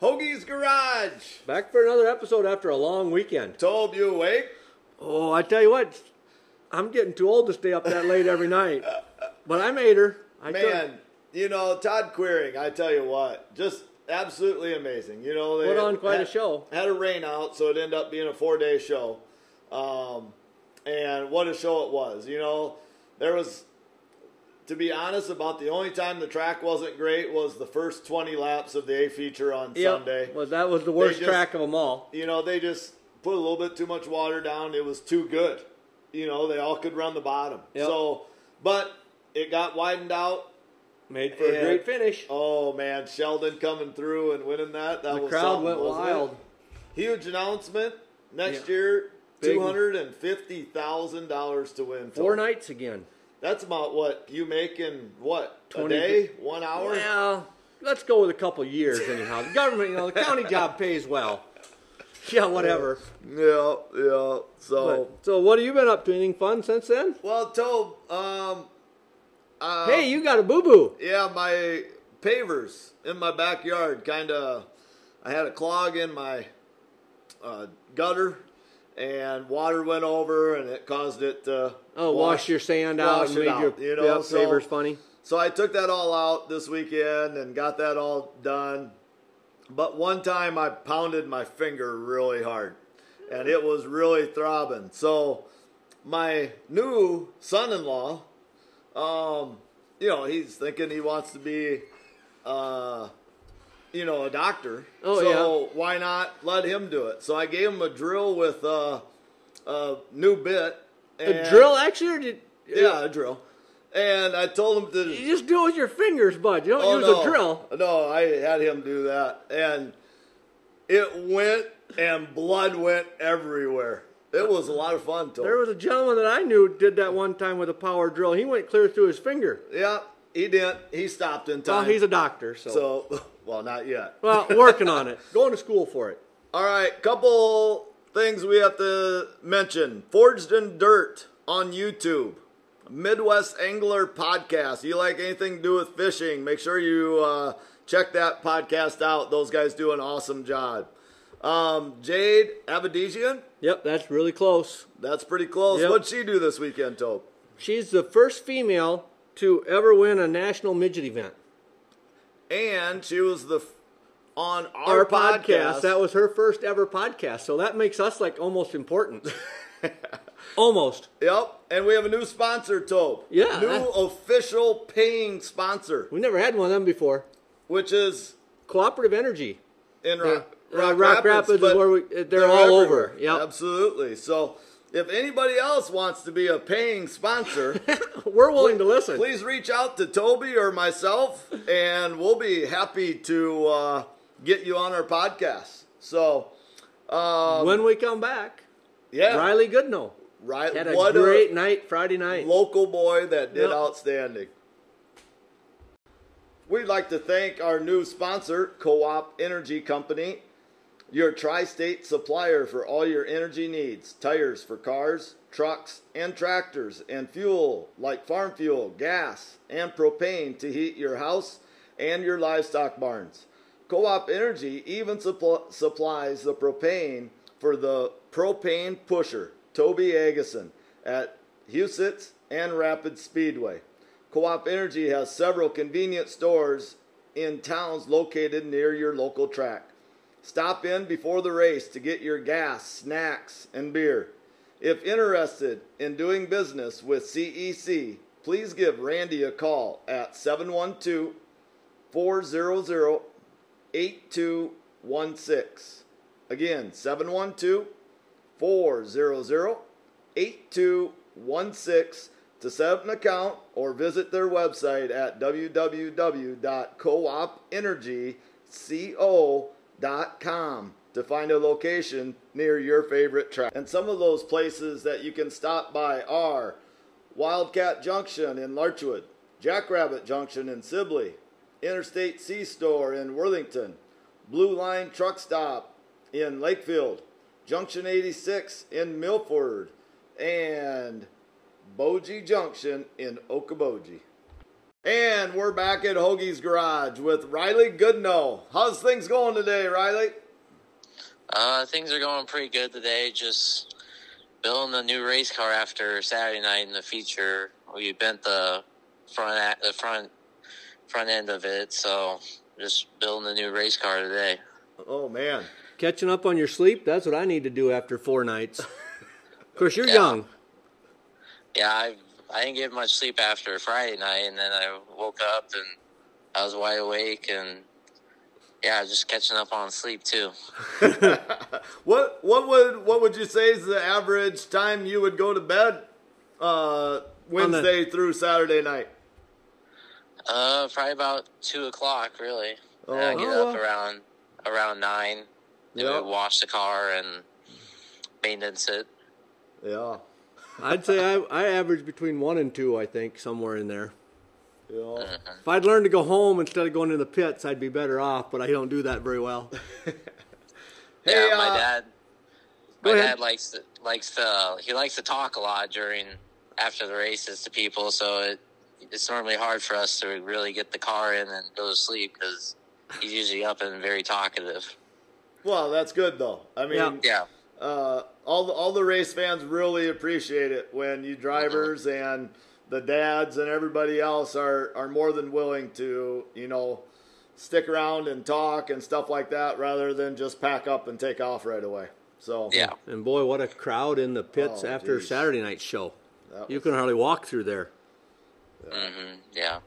Hoagie's Garage. Back for another episode after a long weekend. Told you awake. Oh, I tell you what, I'm getting too old to stay up that late every night. But I made her. I Man, you know, Tod Quiring, I tell you what, just absolutely amazing. You know, they Put on quite a had- show. Had a rain out, so it ended up being a four day show. Um, and what a show it was. You know, there was, to be honest, about the only time the track wasn't great was the first 20 laps of the A feature on Yep. Sunday. Well, that was the worst just- track of them all. you know, they just put a little bit too much water down. It was too good. You know, they all could run the bottom. Yep. So, but it got widened out. Made for a great finish. Oh man, Sheldon coming through and winning that. That the was crowd went wasn't it? wild. Huge announcement next Yeah. year. Two hundred and fifty thousand dollars to win. Four nights again. That's about what you make in what a day, one hour. Well, let's go with a couple years anyhow. The government, you know, the county job pays well. Yeah, whatever. Yeah, yeah. So, But, so, what have you been up to? Anything fun since then? well, Tobe, um, uh, hey, you got a boo boo. Yeah, my pavers in my backyard kind of. I had a clog in my uh, gutter, and water went over, and it caused it to Oh, wash, your sand out wash and made out, your you know, yep, so- funny. So I took that all out this weekend and got that all done. But one time I pounded my finger really hard, and it was really throbbing. So my new son-in-law, um, you know, he's thinking he wants to be, uh, you know, a doctor. Oh, so why not let him do it? So I gave him a drill with uh, a new bit. A drill, actually, or did Yeah, a drill. And I told him to You just do it with your fingers, bud. You don't Oh, use no. a drill. No, I had him do that, and it went and blood went everywhere. It was a lot of fun. There was a gentleman that I knew did that one time with a power drill. He went clear through his finger. yeah, he didn't. He stopped in Well, time. he's a doctor, so. so well, not yet. well, working on it. Going to school for it. All right, couple things we have to mention. Forged in Dirt on YouTube. Midwest Angler Podcast. You like anything to do with fishing, make sure you uh, check that podcast out. Those guys do an awesome job. Um, Jade Avedisian, Yep, that's really close. that's pretty close. Yep. What'd she do this weekend, Tope? She's the first female to ever win a national midget event. And she was the on our, Our, podcast, that was her first ever podcast. So that makes us like almost important. almost. Yep, and we have a new sponsor, Tope. Yeah, New that- official paying sponsor, We never had one of them before. which is Cooperative Energy. in Rock, uh, Rock Rapids is but where we- they're all over. Yep. Absolutely. So if anybody else wants to be a paying sponsor, We're willing to listen. please reach out to Toby or myself, and we'll be happy to uh, get you on our podcast. So, um, when we come back, yeah, Riley Goodno right. had a what great night Friday night. local boy that did Yep. outstanding. We'd like to thank our new sponsor, Co op Energy Company, your tri state supplier for all your energy needs tires for cars, trucks, and tractors, and fuel like farm fuel, gas, and propane to heat your house and your livestock barns. Co op Energy even suppl- supplies the propane for the propane pusher, Toby Agason, at Huset's and Rapid Speedway. Co op Energy has several convenient stores in towns located near your local track. Stop in before the race to get your gas, snacks, and beer. If interested in doing business with CEC, please give Randy a call at 712 400 8216. Again, 712 400 8216 to set up an account or visit their website at www.coopenergyco.com to find a location near your favorite track. And some of those places that you can stop by are Wildcat Junction in Larchwood, Jackrabbit Junction in Sibley, Interstate C Store in Worthington, Blue Line Truck Stop in Lakefield, Junction 86 in Milford, and Boji Junction in Okoboji. And we're back at Hoagie's Garage with Riley Goodno. How's things going today, Riley? Uh, things are going pretty good today. Just building a new race car after Saturday night in the feature. We bent the front the front front end of it, so just building a new race car today. Oh man, catching up on your sleep. That's what I need to do after four nights. of course, you're yeah. young. Yeah, I I didn't get much sleep after Friday night, and then I woke up and I was wide awake and yeah, just catching up on sleep too. what what would what would you say is the average time you would go to bed uh, Wednesday the... through Saturday night? Uh, probably about two o'clock, really. Oh, I get oh, up well. around around nine. Then yep. we wash the car and maintenance it. Yeah. I'd say I, I average between one and two. I think somewhere in there. Yeah. Uh-huh. If I'd learned to go home instead of going to the pits, I'd be better off. But I don't do that very well. hey, yeah, my uh, dad. My dad likes to, likes to he likes to talk a lot during after the races to people. So it it's normally hard for us to really get the car in and go to sleep because he's usually up and very talkative. Well, that's good though. I mean, yeah. Uh, all the, all the race fans really appreciate it when you drivers and the dads and everybody else are are more than willing to you know stick around and talk and stuff like that rather than just pack up and take off right away. So yeah, and boy, what a crowd in the pits oh, after geez. Saturday night show. Was... You can hardly walk through there. Yeah. Mm-hmm. yeah.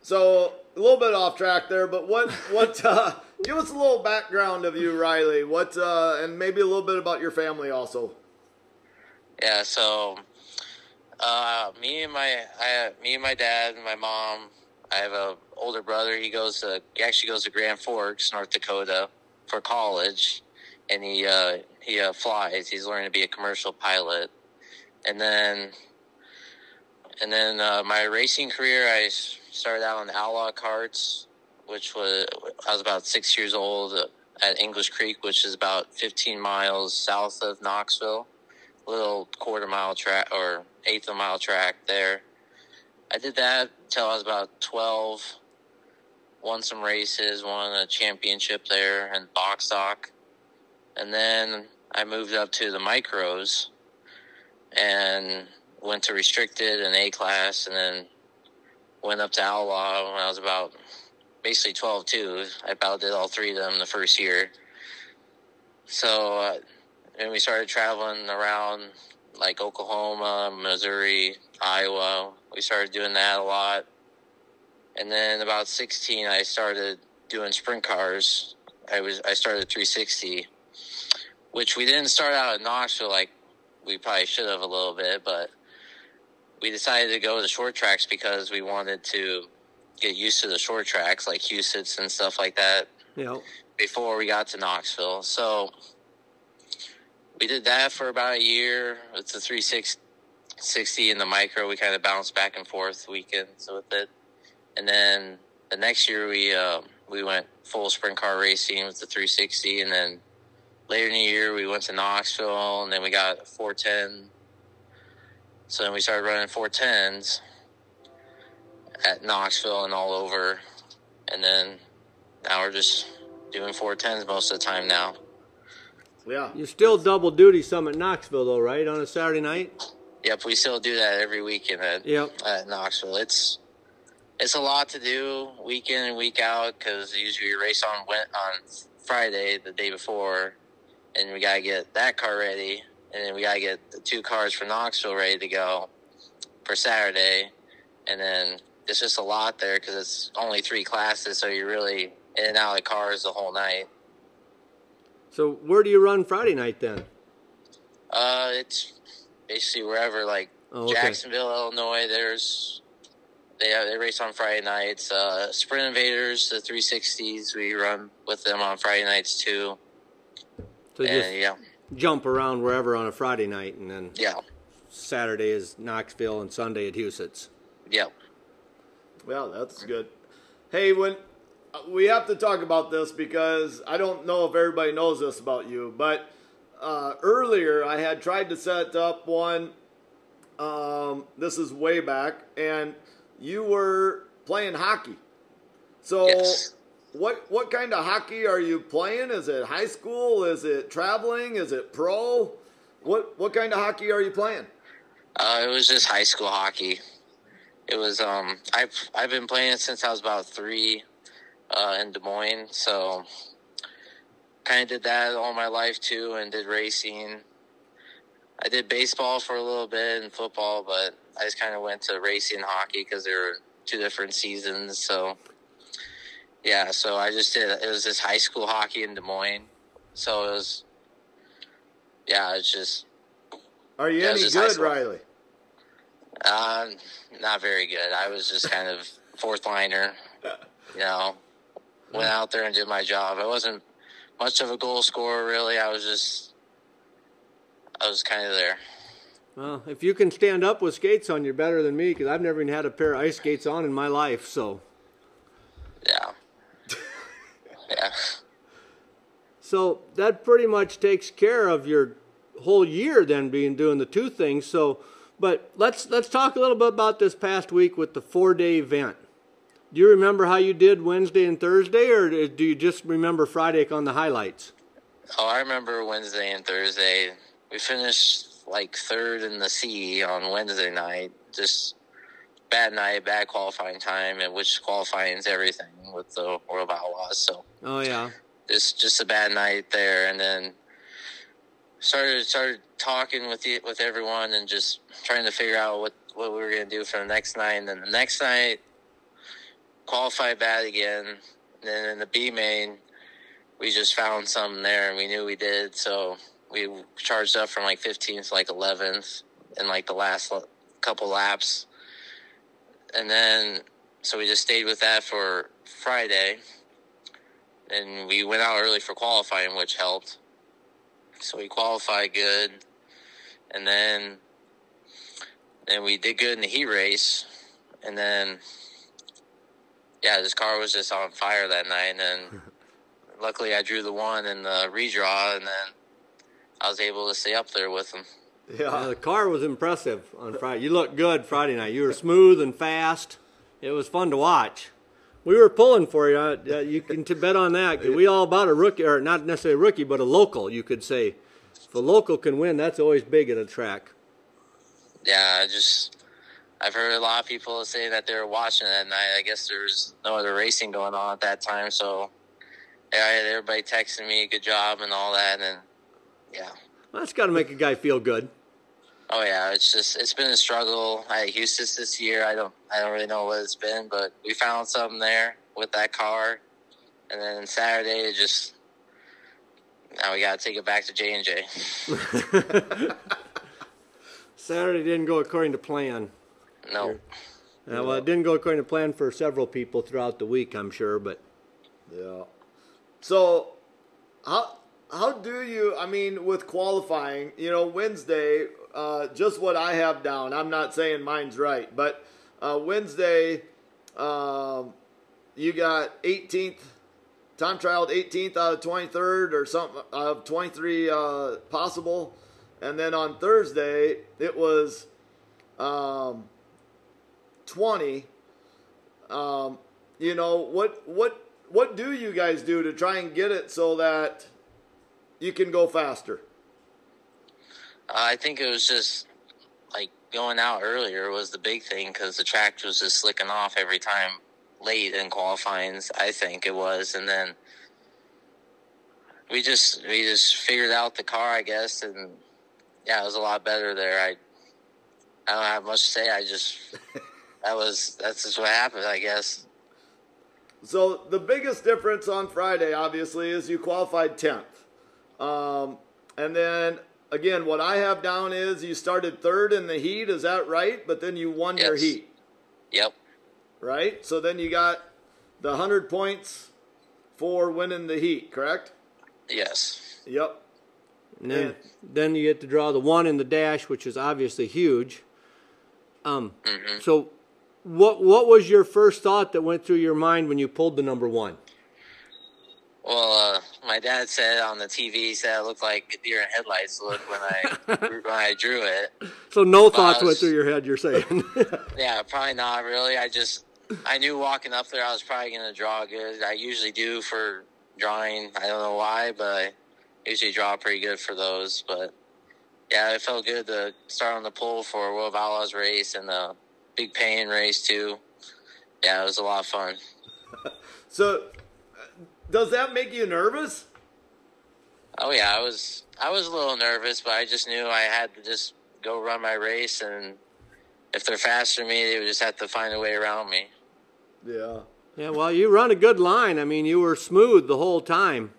So a little bit off track there, but what what uh, give us a little background of you, Riley? What uh, and maybe a little bit about your family also. Yeah, so uh, me and my I, me and my dad and my mom. I have a older brother. He goes to he actually goes to Grand Forks, North Dakota, for college, and he uh, he uh, flies. He's learning to be a commercial pilot, and then and then uh, my racing career, I started out on Outlaw Karts, which was I was about six years old at English Creek, which is about 15 miles south of Knoxville. Little quarter mile track or eighth of a mile track there. I did that until I was about 12. Won some races, won a championship there in box stock. And then I moved up to the micros and went to restricted and A class, and then went up to outlaw when I was about basically 12 too. I did all three of them the first year. So, uh, and we started traveling around like Oklahoma, Missouri, Iowa. We started doing that a lot. And then about 16, I started doing sprint cars. I was I started 360, which we didn't start out at Knoxville like we probably should have a little bit, but we decided to go to the short tracks because we wanted to get used to the short tracks like Huset's and stuff like that. Yeah. Before we got to Knoxville, so we did that for about a year. It's a 360 in the micro. We kind of bounced back and forth weekends with it, and then the next year we uh, we went full sprint car racing with the 360, and then later in the year we went to Knoxville, and then we got 410 so then we started running 410s at Knoxville and all over. And then now we're just doing 410s most of the time now. Yeah. You still double duty some at Knoxville, though, right? On a Saturday night? Yep, we still do that every weekend at, yep. at Knoxville. It's it's a lot to do week in and week out because usually we race on on Friday the day before, and we gotta get that car ready and then we gotta get the two cars for Knoxville ready to go for Saturday, and then it's just a lot there because it's only three classes, so you're really in and out of cars the whole night. So where do you run Friday night then? Uh, it's basically wherever, like oh, okay. Jacksonville, Illinois. There's they have, they race on Friday nights. Uh, Sprint Invaders, the 360s, we run with them on Friday nights too. So and, just, yeah jump around wherever on a Friday night, and then yeah, Saturday is Knoxville and Sunday at Huset's. Yeah. Well, that's good. Hey, when uh, we have to talk about this because I don't know if everybody knows this about you, but uh, earlier I had tried to set up one. Um, this is way back, and you were playing hockey. So, Yes. what what kind of hockey are you playing? Is it high school? Is it traveling? Is it pro? What what kind of hockey are you playing? Uh, it was just high school hockey. It was um I've I've been playing it since I was about three uh, in Des Moines, so kind of did that all my life too, and did racing. I did baseball for a little bit and football, but I just kind of went to racing and hockey because they were two different seasons. So yeah, so I just did. It was just high school hockey in Des Moines, so it was yeah, it's just Are you Yeah, any good. Riley? Um, not very good. I was just kind of fourth liner. You know, went out there and did my job. I wasn't much of a goal scorer, really. I was just, I was kind of there. Well, if you can stand up with skates on, you're better than me because I've never even had a pair of ice skates on in my life. So, Yeah. yeah. so that pretty much takes care of your whole year then being doing the two things. So, but let's let's talk a little bit about this past week with the four day event. Do you remember how you did Wednesday and Thursday, or do you just remember Friday on the highlights? Oh, I remember Wednesday and Thursday. We finished like third in the C on Wednesday night. Just bad night, bad qualifying time, and which qualifying is everything with the World Outlaws. So Oh yeah, just just a bad night there, and then started started talking with the, with everyone and just trying to figure out what what we were gonna do for the next night. And then the next night, qualified bad again. And then in the B main, we just found something there, and we knew we did. So we charged up from like 15th to like 11th in like the last couple laps, and then so we just stayed with that for Friday and we went out early for qualifying, which helped. So we qualified good, and then and we did good in the heat race, and then yeah, this car was just on fire that night, and then luckily I drew the one in the redraw, and then I was able to stay up there with them. Yeah, the car was impressive on Friday. You looked good Friday night. You were smooth and fast. It was fun to watch. We were pulling for you. Uh, you can bet on that. we all about a rookie, or not necessarily a rookie, but a local. You could say, if a local can win, that's always big at a track. Yeah, I just I've heard a lot of people say that they were watching it that night. I guess there's no other racing going on at that time, so yeah, I had everybody texting me, "Good job" and all that, and yeah. Well, that's got to make a guy feel good. Oh yeah, it's just it's been a struggle at Huset's this year. I don't I don't really know what it's been, but we found something there with that car, and then Saturday it just now we got to take it back to J and J. Saturday didn't go according to plan. No, Uh, well, it didn't go according to plan for several people throughout the week, I'm sure. But Yeah. So, how how do you? I mean, with qualifying, you know, Wednesday, uh, just what I have down. I'm not saying mine's right, but uh, Wednesday, um, you got 18th time trial 18th out of 23rd or something of 23 uh, possible, and then on Thursday it was um, 20. Um, you know what what what do you guys do to try and get it so that you can go faster? I think it was just like going out earlier was the big thing because the track was just slicking off every time late in qualifyings. I think it was, and then we just we just figured out the car, I guess, and yeah, it was a lot better there. I I don't have much to say. I just that was that's just what happened, I guess. So the biggest difference on Friday, obviously, is you qualified 10th. Um, and then again, what I have down is you started third in the heat. Is that right? But then you won your Yes. heat, Yep. right? So then you got the 100 points for winning the heat, correct? Yes. Yep. And then, Yeah. then you get to draw the one in the dash, which is obviously huge. Um, hmm so, what what was your first thought that went through your mind when you pulled the number one? Well, my dad said on the TV, he said it looked like a deer in headlights look when I when I drew it. So no thoughts I went through your head. You're saying? Yeah, probably not really. I just I knew walking up there I was probably going to draw good. I usually do for drawing. I don't know why, but I usually draw pretty good for those. But yeah, it felt good to start on the pole for World of Outlaws race and the Big Pain race too. Yeah, it was a lot of fun. So, uh, does that make you nervous? Oh yeah, I was I was a little nervous, but I just knew I had to just go run my race, and if they're faster than me, they would just have to find a way around me. Yeah. Yeah, well, you run a good line. I mean, you were smooth the whole time.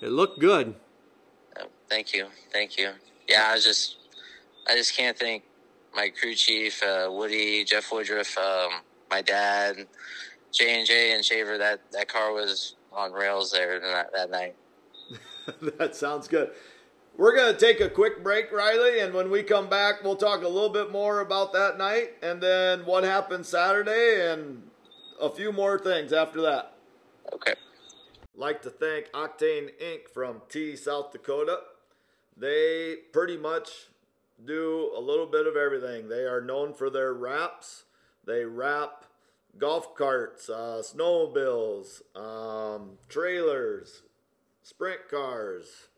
It looked good. Uh, Thank you, thank you. Yeah, I was just I just can't thank my crew chief, uh, Woody, Jeff Woodruff, um, my dad, J and J, and Shaver. That that car was on rails there that, that night. that sounds good. We're going to take a quick break, Riley, and when we come back, we'll talk a little bit more about that night and then what happened Saturday and a few more things after that. Okay. like to thank Octane Inc. from Tea, South Dakota. They pretty much do a little bit of everything. They are known for their wraps. They wrap golf carts, uh, snowmobiles, um, trailers, sprint cars,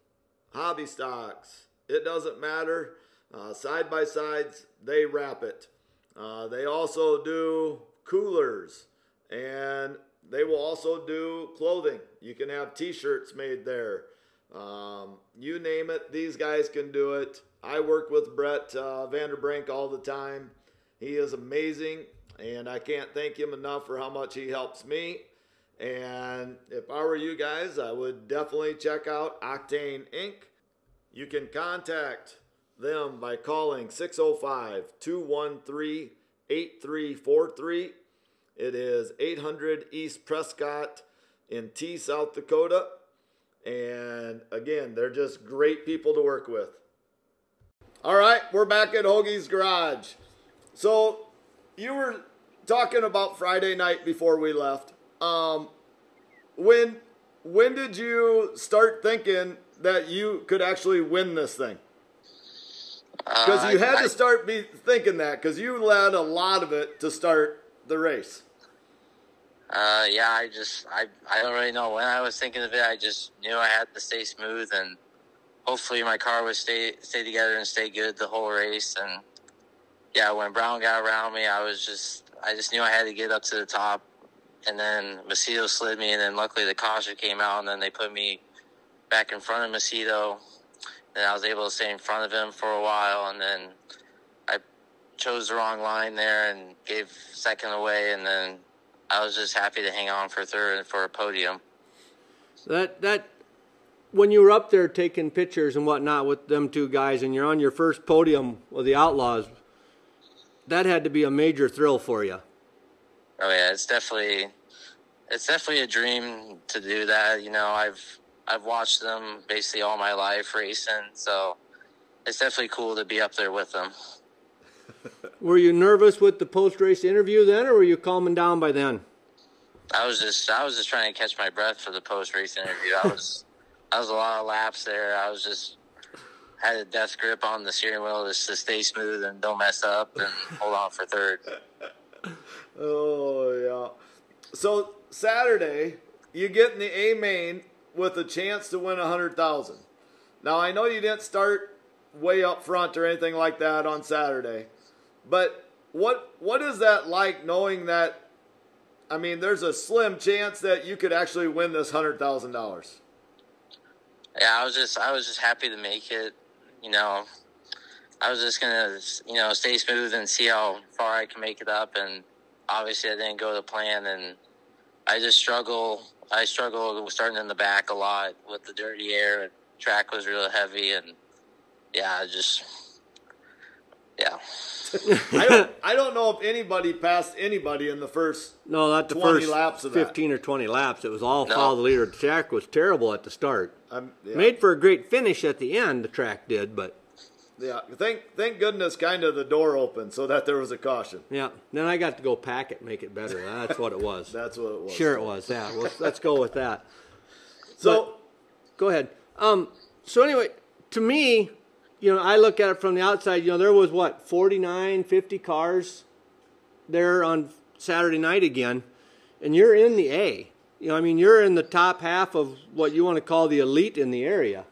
hobby stocks. It doesn't matter. Uh, side by sides, they wrap it. Uh, they also do coolers and they will also do clothing. You can have t shirts made there. Um, you name it, these guys can do it. I work with Brett uh, Vanderbrink all the time. He is amazing, and I can't thank him enough for how much he helps me. And if I were you guys, I would definitely check out Octane Inc. You can contact them by calling 605 213 8343. It is 800 East Prescott in Tea, South Dakota. And again, they're just great people to work with. All right, we're back at Hoagie's Garage. So you were talking about Friday night before we left. Um, when when did you start thinking that you could actually win this thing? Because Uh, you had I- to start be thinking that because you led a lot of it to start the race. Uh, yeah, I just I I don't really know when I was thinking of it. I just knew I had to stay smooth and hopefully my car would stay stay together and stay good the whole race. And yeah, when Brown got around me, I was just I just knew I had to get up to the top. And then Macedo slid me, and then luckily the caution came out, and then they put me back in front of Macedo. And I was able to stay in front of him for a while, and then I chose the wrong line there and gave second away, and then I was just happy to hang on for third and for a podium. That that when you were up there taking pictures and whatnot with them two guys, and you're on your first podium with the Outlaws, that had to be a major thrill for you. Oh yeah, it's definitely it's definitely a dream to do that. You know, I've I've watched them basically all my life racing, so it's definitely cool to be up there with them. Were you nervous with the post race interview then, or were you calming down by then? I was just I was just trying to catch my breath for the post race interview. I was I was a lot of laps there. I was just had a death grip on the steering wheel just to stay smooth and don't mess up and hold on for third. Oh yeah. So Saturday, you get in the A main with a chance to win a hundred thousand. Now I know you didn't start way up front or anything like that on Saturday, but what what is that like knowing that? I mean, there's a slim chance that you could actually win this hundred thousand dollars. Yeah, I was just I was just happy to make it. You know, I was just gonna you know stay smooth and see how far I can make it up. And obviously, I didn't go to plan, and I just struggle. I struggle starting in the back a lot with the dirty air. And track was real heavy, and yeah, I just yeah. I don't I don't know if anybody passed anybody in the first. No, not the 20 first laps of that. 15 or 20 laps. It was all No. follow the leader. The track was terrible at the start. Um, yeah. Made for a great finish at the end, the track did, but Yeah, thank thank goodness, kind of the door opened so that there was a caution. yeah. Then I got to go pack it, make it better. That's what it was. That's what it was. Sure, it was. Yeah, well, let's go with that. So Go ahead. Um, so anyway, to me, you know, I look at it from the outside. You know, there was what 49, 50 cars there on Saturday night again, and you're in the A. You know, I mean, you're in the top half of what you want to call the elite in the area.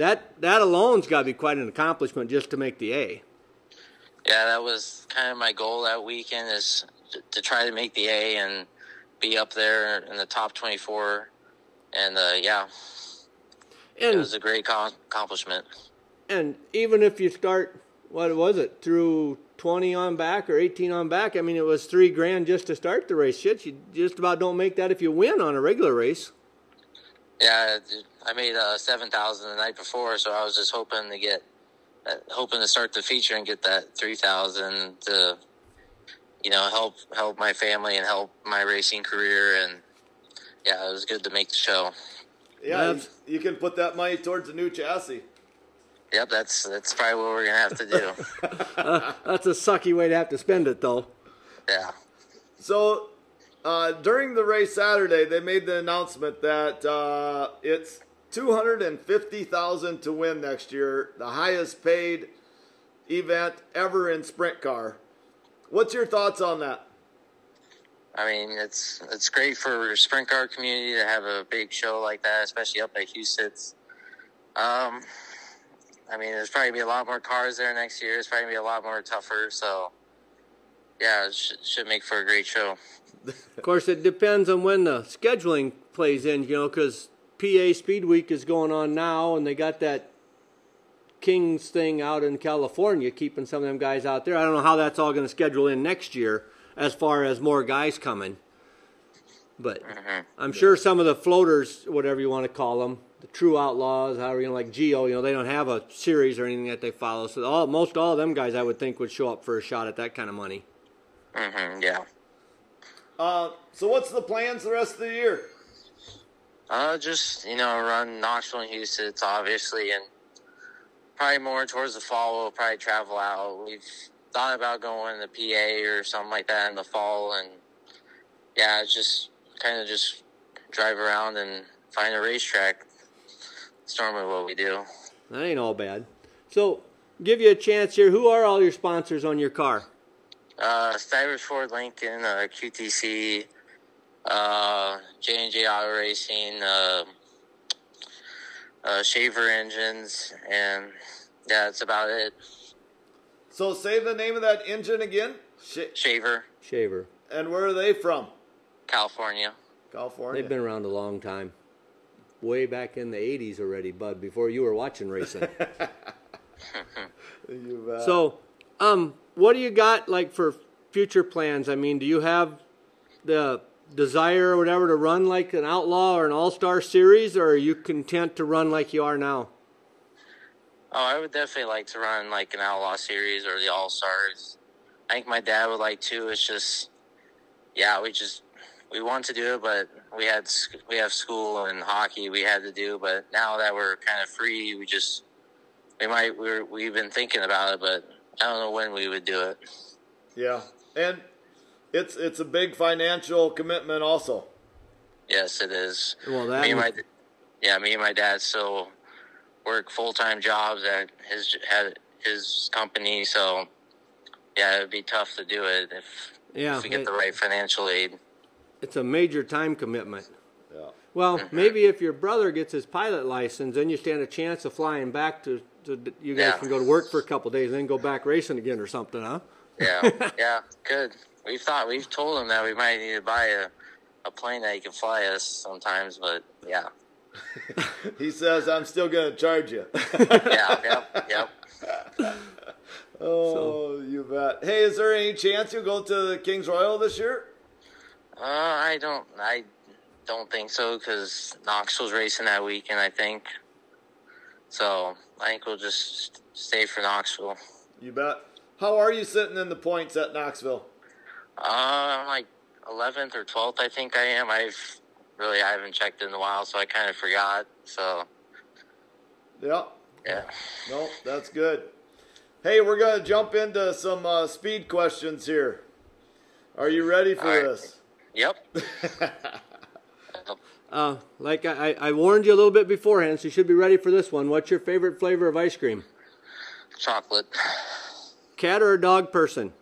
That that alone's got to be quite an accomplishment just to make the A. Yeah, that was kind of my goal that weekend is to, to try to make the A and be up there in the top 24. And uh, yeah, And it was a great com- accomplishment. and even if you start, what was it, through 20 on back or 18 on back, I mean, it was three grand just to start the race. Shit, you just about don't make that if you win on a regular race. Yeah, I made uh, 7,000 the night before, so I was just hoping to get, uh, hoping to start the feature and get that 3,000 to, you know, help help my family and help my racing career. And yeah, it was good to make the show. Yeah, you, you can put that money towards a new chassis. Yep, that's that's probably what we're gonna have to do. That's a sucky way to have to spend it, though. yeah. So uh, during the race Saturday, they made the announcement that uh, it's two hundred and fifty thousand to win next year, the highest paid event ever in sprint car. What's your thoughts on that? I mean, it's it's great for sprint car community to have a big show like that, especially up at Huset's. Um, I mean, there's probably be a lot more cars there next year. It's probably be a lot more tougher. So, yeah, it should, should make for a great show. Of course, it depends on when the scheduling plays in, you know, because PA Speed Week is going on now, and they got that Kings thing out in California, keeping some of them guys out there. I don't know how that's all going to schedule in next year as far as more guys coming. But mm-hmm. I'm sure some of the floaters, whatever you want to call them, the true outlaws, however you know, like Geo, you know, they don't have a series or anything that they follow. So all most all of them guys, I would think, would show up for a shot at that kind of money. Hmm yeah. Uh, so what's the plans the rest of the year? Uh, just you know, run Knoxville and Huset's. It's obviously, and probably more towards the fall. We'll probably travel out. We've thought about going to PA or something like that in the fall, and yeah, it's just kind of just drive around and find a racetrack. It's normally what we do. That ain't all bad. So, give you a chance here. Who are all your sponsors on your car? Uh, Stivers Ford Lincoln, uh, QTC, uh, J and J Auto Racing, uh, uh, Shaver Engines, and yeah, that's about it. So say the name of that engine again. Sh- Shaver, Shaver. and where are they from? California. California. They've been around a long time. Way back in the 80s already, bud, before you were watching racing. You bet. so, um, what do you got like for future plans? I mean, do you have the desire or whatever to run like an outlaw or an all-star series or are you content to run like you are now? Oh, I would definitely like to run like an Outlaw Series or the All Stars. I think my dad would like to. It's just, yeah, we just we want to do it, but we had we have school and hockey we had to do. But now that we're kind of free, we just we might we're we've been thinking about it, but I don't know when we would do it. yeah, and it's it's a big financial commitment also. Yes, it is. Well, that me and was- my yeah, me and my dad still work full time jobs at his had his company, so yeah, it'd be tough to do it if Yeah, if we get it- the right financial aid. It's a major time commitment. Yeah. Well, mm-hmm. maybe if your brother gets his pilot license, then you stand a chance of flying back to, to you guys Yeah. can go to work for a couple days, and then go back racing again or something, huh? Yeah, yeah, good. We've thought we've told him that we might need to buy a a plane that he can fly us sometimes, but yeah, He says I'm still going to charge you. yeah, yep, yep. oh, you bet. Hey, is there any chance you'll go to the Kings Royal this year? Uh, I don't, I don't think so because Knoxville's racing that weekend. I think so. I think we'll just stay for Knoxville. You bet. How are you sitting in the points at Knoxville? Uh, I'm like 11th or 12th, I think I am. I've really, I haven't checked in a while, so I kind of forgot. So, Yeah. yeah. No, that's good. Hey, we're going to jump into some uh, speed questions here. Are you ready for right. this? Yep. Uh, like I, I I warned you a little bit beforehand, so you should be ready for this one. What's your favorite flavor of ice cream? Chocolate. Cat or a dog person?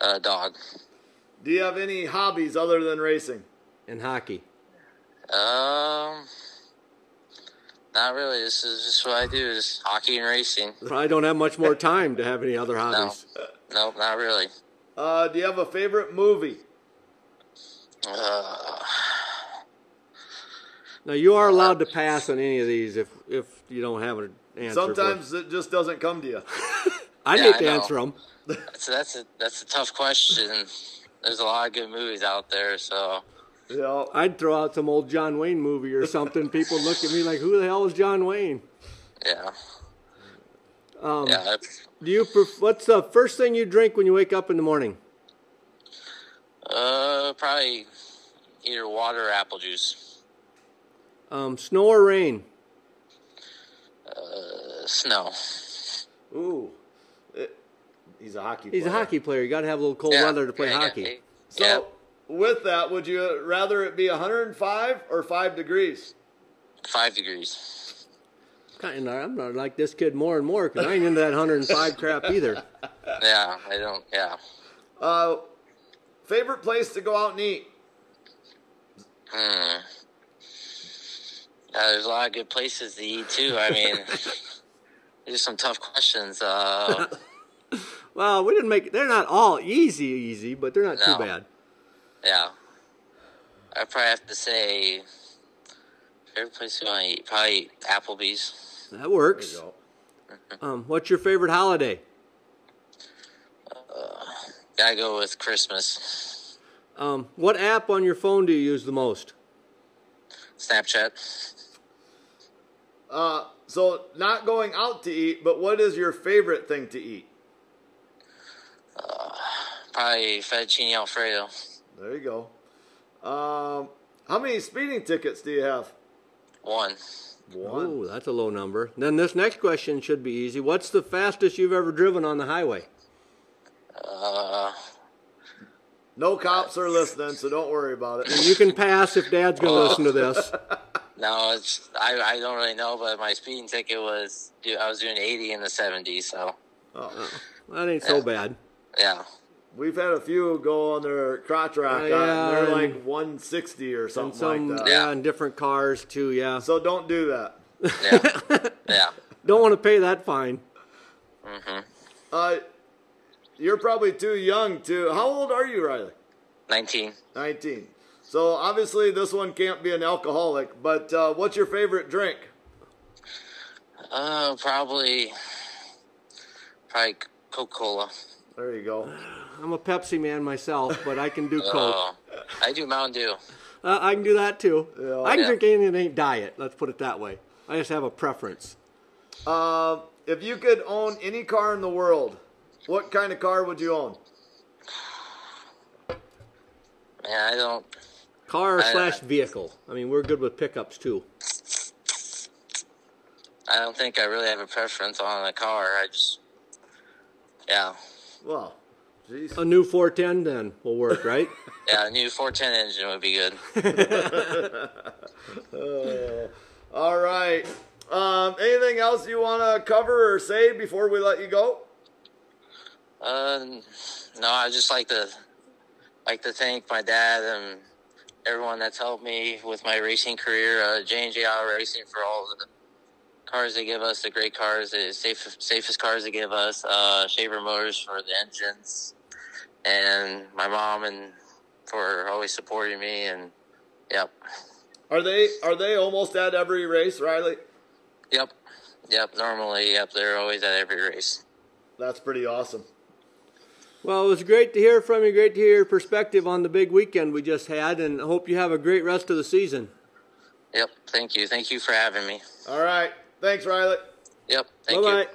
Uh, dog. Do you have any hobbies other than racing? And hockey. Um, not really. This is just what I do: is hockey and racing. I don't have much more time to have any other hobbies. No, no not really. Uh, do you have a favorite movie? Uh, Now you are allowed to pass on any of these if if you don't have an answer. for it. Sometimes it just doesn't come to you. I'd Yeah, hate I to know. answer them. that's that's a that's a tough question. There's a lot of good movies out there, so You know, I'd throw out some old John Wayne movie or something. People look at me like, "Who the hell is John Wayne?" yeah, Um, yeah. that's- Do you? Pref- what's the first thing you drink when you wake up in the morning? Uh, probably either water or apple juice. Um, snow or rain? Uh, snow. ooh, he's a hockey. He's a hockey player. You got to have a little cold Yeah, weather to play yeah, hockey. Yeah, So, yeah, with that, would you rather it be 105 or five degrees? five degrees. Kind of, I'm not like this kid more and more because I ain't into that 105 crap either. Yeah, I don't. Yeah. Uh, favorite place to go out and eat? Hmm. Yeah, there's a lot of good places to eat too. I mean, there's some tough questions. Uh, Well, we didn't make. They're not all easy, easy, but they're not No. too bad. yeah. I probably have to say favorite place to go and eat. Probably Applebee's. That works. Um, what's your favorite holiday? Gotta go with Christmas. Um, what app on your phone do you use the most? Snapchat. Uh, so not going out to eat, but what is your favorite thing to eat? Probably fettuccine alfredo. There you go. Um, how many speeding tickets do you have? One. One. Oh, that's a low number. Then this next question should be easy. What's the fastest you've ever driven on the highway? Uh, No cops are listening, so don't worry about it. You can pass if Dad's going to listen to this. no, it's I, I don't really know, but my speeding ticket was I was doing 80 in the 70s, so Oh. That ain't so bad. yeah. We've had a few go on their crotch rock, Uh, yeah, and they're and- like 160 or something some, like that. yeah, in different cars too. Yeah, So don't do that. Yeah. yeah. don't want to pay that fine. Uh, you're probably too young to. How old are you, Riley? 19. 19. So obviously this one can't be an alcoholic, but uh, what's your favorite drink? Uh, probably, probably Coca Cola. There you go. I'm a Pepsi man myself, but I can do Coke. Uh, I do Mountain Dew. Uh, I can do that too. Yeah. I can Yeah. drink anything that ain't diet. Let's put it that way. I just have a preference. Uh, if you could own any car in the world, what kind of car would you own? Man, I don't. Car I- slash vehicle. I mean, we're good with pickups too. I don't think I really have a preference on a car. I just, yeah, Well, jeez. A new 410 then will work, right? yeah. A new 410 engine would be good. Uh, all right. Um, anything else you want to cover or say before we let you go? Uh, no, I just like to like to thank my dad and everyone that's helped me with my racing career. Uh, J and J Auto Racing for all the cars they give us, the great cars, the safe, safest cars they give us. Uh, Shaver Motors for the engines, and my mom and for always supporting me. And yep, Are they are they almost at every race, Riley? yep, yep. Normally, yep, they're always at every race. That's pretty awesome. Well, it was great to hear from you. Great to hear your perspective on the big weekend we just had, and I hope you have a great rest of the season. Yep. Thank you. Thank you for having me. All right. Thanks, Riley. Yep. Thank Bye you. bye.